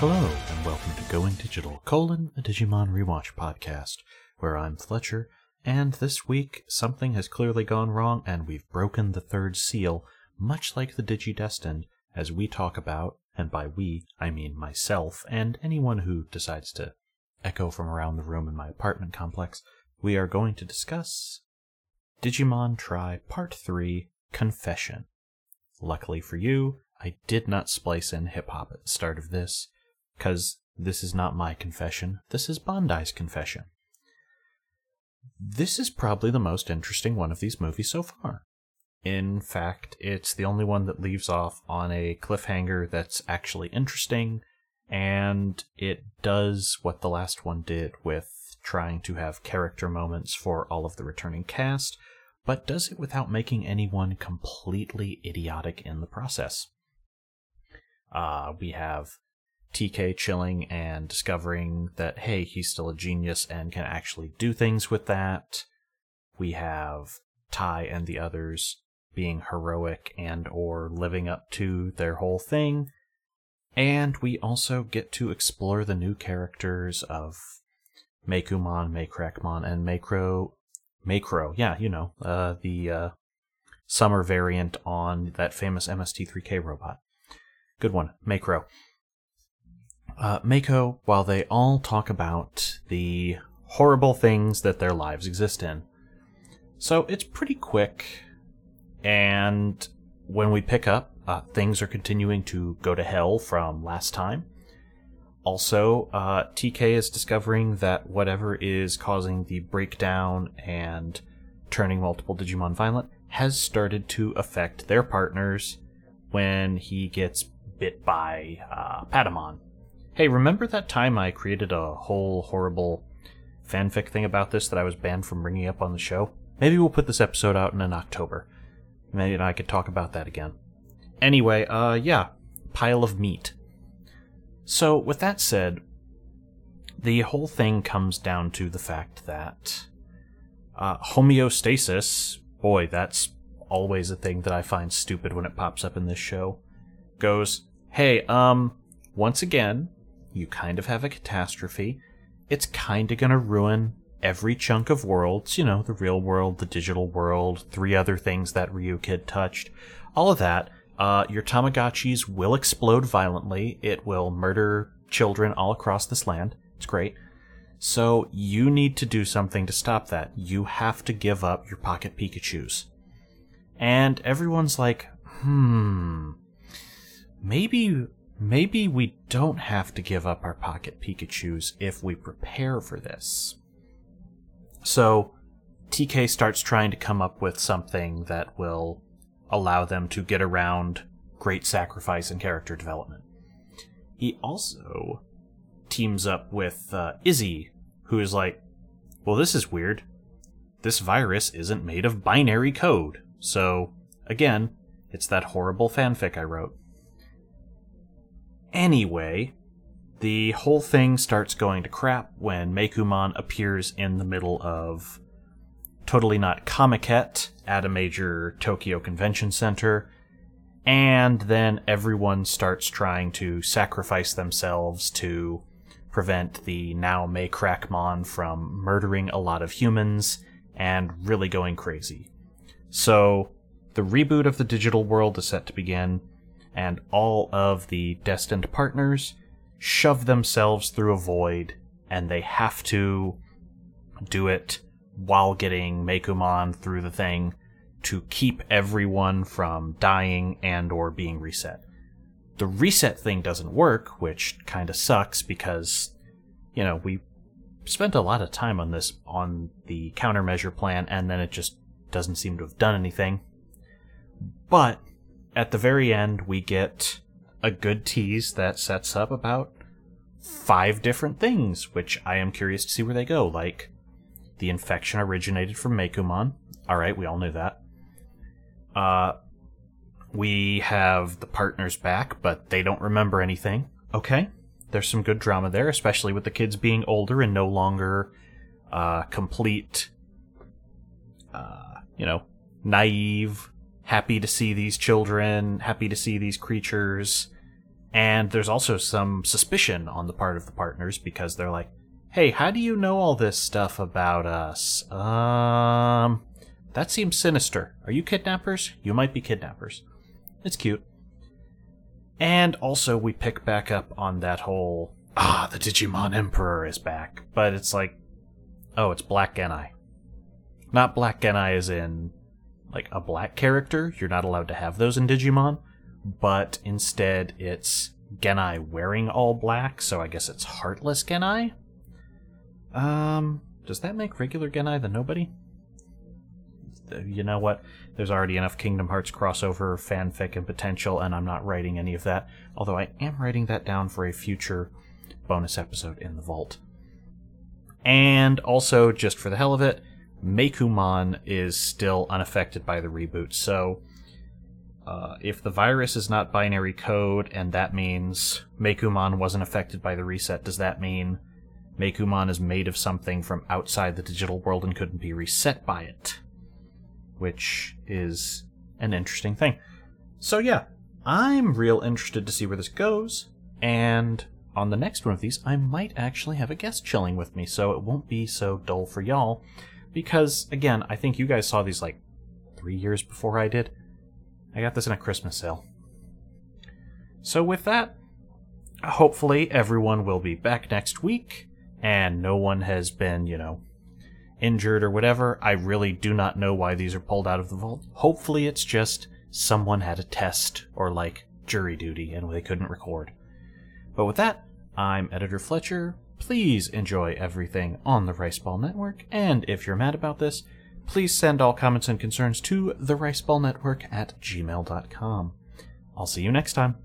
Hello, and welcome to Going Digital, colon, a Digimon rewatch podcast, where I'm Fletcher, and this week something has clearly gone wrong, and we've broken the third seal, much like the Digidestined, as we talk about, and by we, I mean myself, and anyone who decides to echo from around the room in my apartment complex, we are going to discuss Digimon Tri Part 3 Confession. Luckily for you, I did not splice in hip hop at the start of this, because this is not my confession, this is Bandai's confession. This is probably the most interesting one of these movies so far. In fact, it's the only one that leaves off on a cliffhanger that's actually interesting, and it does what the last one did with trying to have character moments for all of the returning cast, but does it without making anyone completely idiotic in the process. Uh, we have TK chilling and discovering that, hey, he's still a genius and can actually do things with that. We have Tai and the others being heroic and or living up to their whole thing. And we also get to explore the new characters of Meicoomon, Meicrackmon, and Macro. Macro, yeah, you know, uh, the uh, summer variant on that famous MST3K robot. Good one, Macro. Uh, Mako, while they all talk about the horrible things that their lives exist in. So it's pretty quick, and when we pick up, uh, things are continuing to go to hell from last time. Also, uh, TK is discovering that whatever is causing the breakdown and turning multiple Digimon violent has started to affect their partners when he gets bit by uh, Patamon. Hey, remember that time I created a whole horrible fanfic thing about this that I was banned from bringing up on the show? Maybe we'll put this episode out in October. Maybe I could talk about that again. Anyway, uh, yeah, pile of meat. So, with that said, the whole thing comes down to the fact that uh, homeostasis, boy, that's always a thing that I find stupid when it pops up in this show, goes, hey, um, once again, you kind of have a catastrophe. It's kind of going to ruin every chunk of worlds, you know, the real world, the digital world, three other things that Ryukid touched, all of that. Uh, your Tamagotchis will explode violently. It will murder children all across this land. It's great. So you need to do something to stop that. You have to give up your pocket Pikachus. And everyone's like, hmm, maybe Maybe we don't have to give up our pocket Pikachus if we prepare for this. So, TK starts trying to come up with something that will allow them to get around great sacrifice and character development. He also teams up with uh, Izzy, who is like, well, this is weird. This virus isn't made of binary code. So, again, it's that horrible fanfic I wrote. Anyway, the whole thing starts going to crap when Meicoomon appears in the middle of Totally Not Comiket at a major Tokyo convention center, and then everyone starts trying to sacrifice themselves to prevent the now Meicrackmon from murdering a lot of humans and really going crazy. So, the reboot of the digital world is set to begin, and all of the destined partners shove themselves through a void, and they have to do it while getting Meicoomon through the thing to keep everyone from dying and or being reset. The reset thing doesn't work, which kind of sucks because you know, we spent a lot of time on this on the countermeasure plan and then it just doesn't seem to have done anything. But at the very end, we get a good tease that sets up about five different things, which I am curious to see where they go. Like, the infection originated from Meicoomon. Alright, we all knew that. Uh, we have the partners back, but they don't remember anything. Okay, there's some good drama there, especially with the kids being older and no longer uh, complete, uh, you know, naive happy to see these children, happy to see these creatures, And there's also some suspicion on the part of the partners because they're like, hey, how do you know all this stuff about us? Um, that seems sinister. Are you kidnappers? You might be kidnappers. It's cute. And also, we pick back up on that whole ah, the Digimon Emperor is back. But it's like, oh, it's Black Gennai. Not Black Gennai as in like a black character. You're not allowed to have those in Digimon. But instead, it's Gennai wearing all black, so I guess it's Heartless Gennai? Um, does that make regular Gennai the nobody? You know what? There's already enough Kingdom Hearts crossover, fanfic, and potential, and I'm not writing any of that. Although I am writing that down for a future bonus episode in the vault. And also, just for the hell of it, Meicoomon is still unaffected by the reboot. So, uh, if the virus is not binary code, and that means Meicoomon wasn't affected by the reset, does that mean Meicoomon is made of something from outside the digital world and couldn't be reset by it? Which is an interesting thing. So, yeah, I'm real interested to see where this goes, and on the next one of these, I might actually have a guest chilling with me, so it won't be so dull for y'all. Because, again, I think you guys saw these like three years before I did. I got this in a Christmas sale. So, with that, hopefully everyone will be back next week, and no one has been, you know, injured or whatever. I really do not know why these are pulled out of the vault. Hopefully, it's just someone had a test or like jury duty and they couldn't record. But with that, I'm Editor Fletcher. Please enjoy everything on the Riceball Network, and if you're mad about this, please send all comments and concerns to the Riceball Network at gmail.com. I'll see you next time.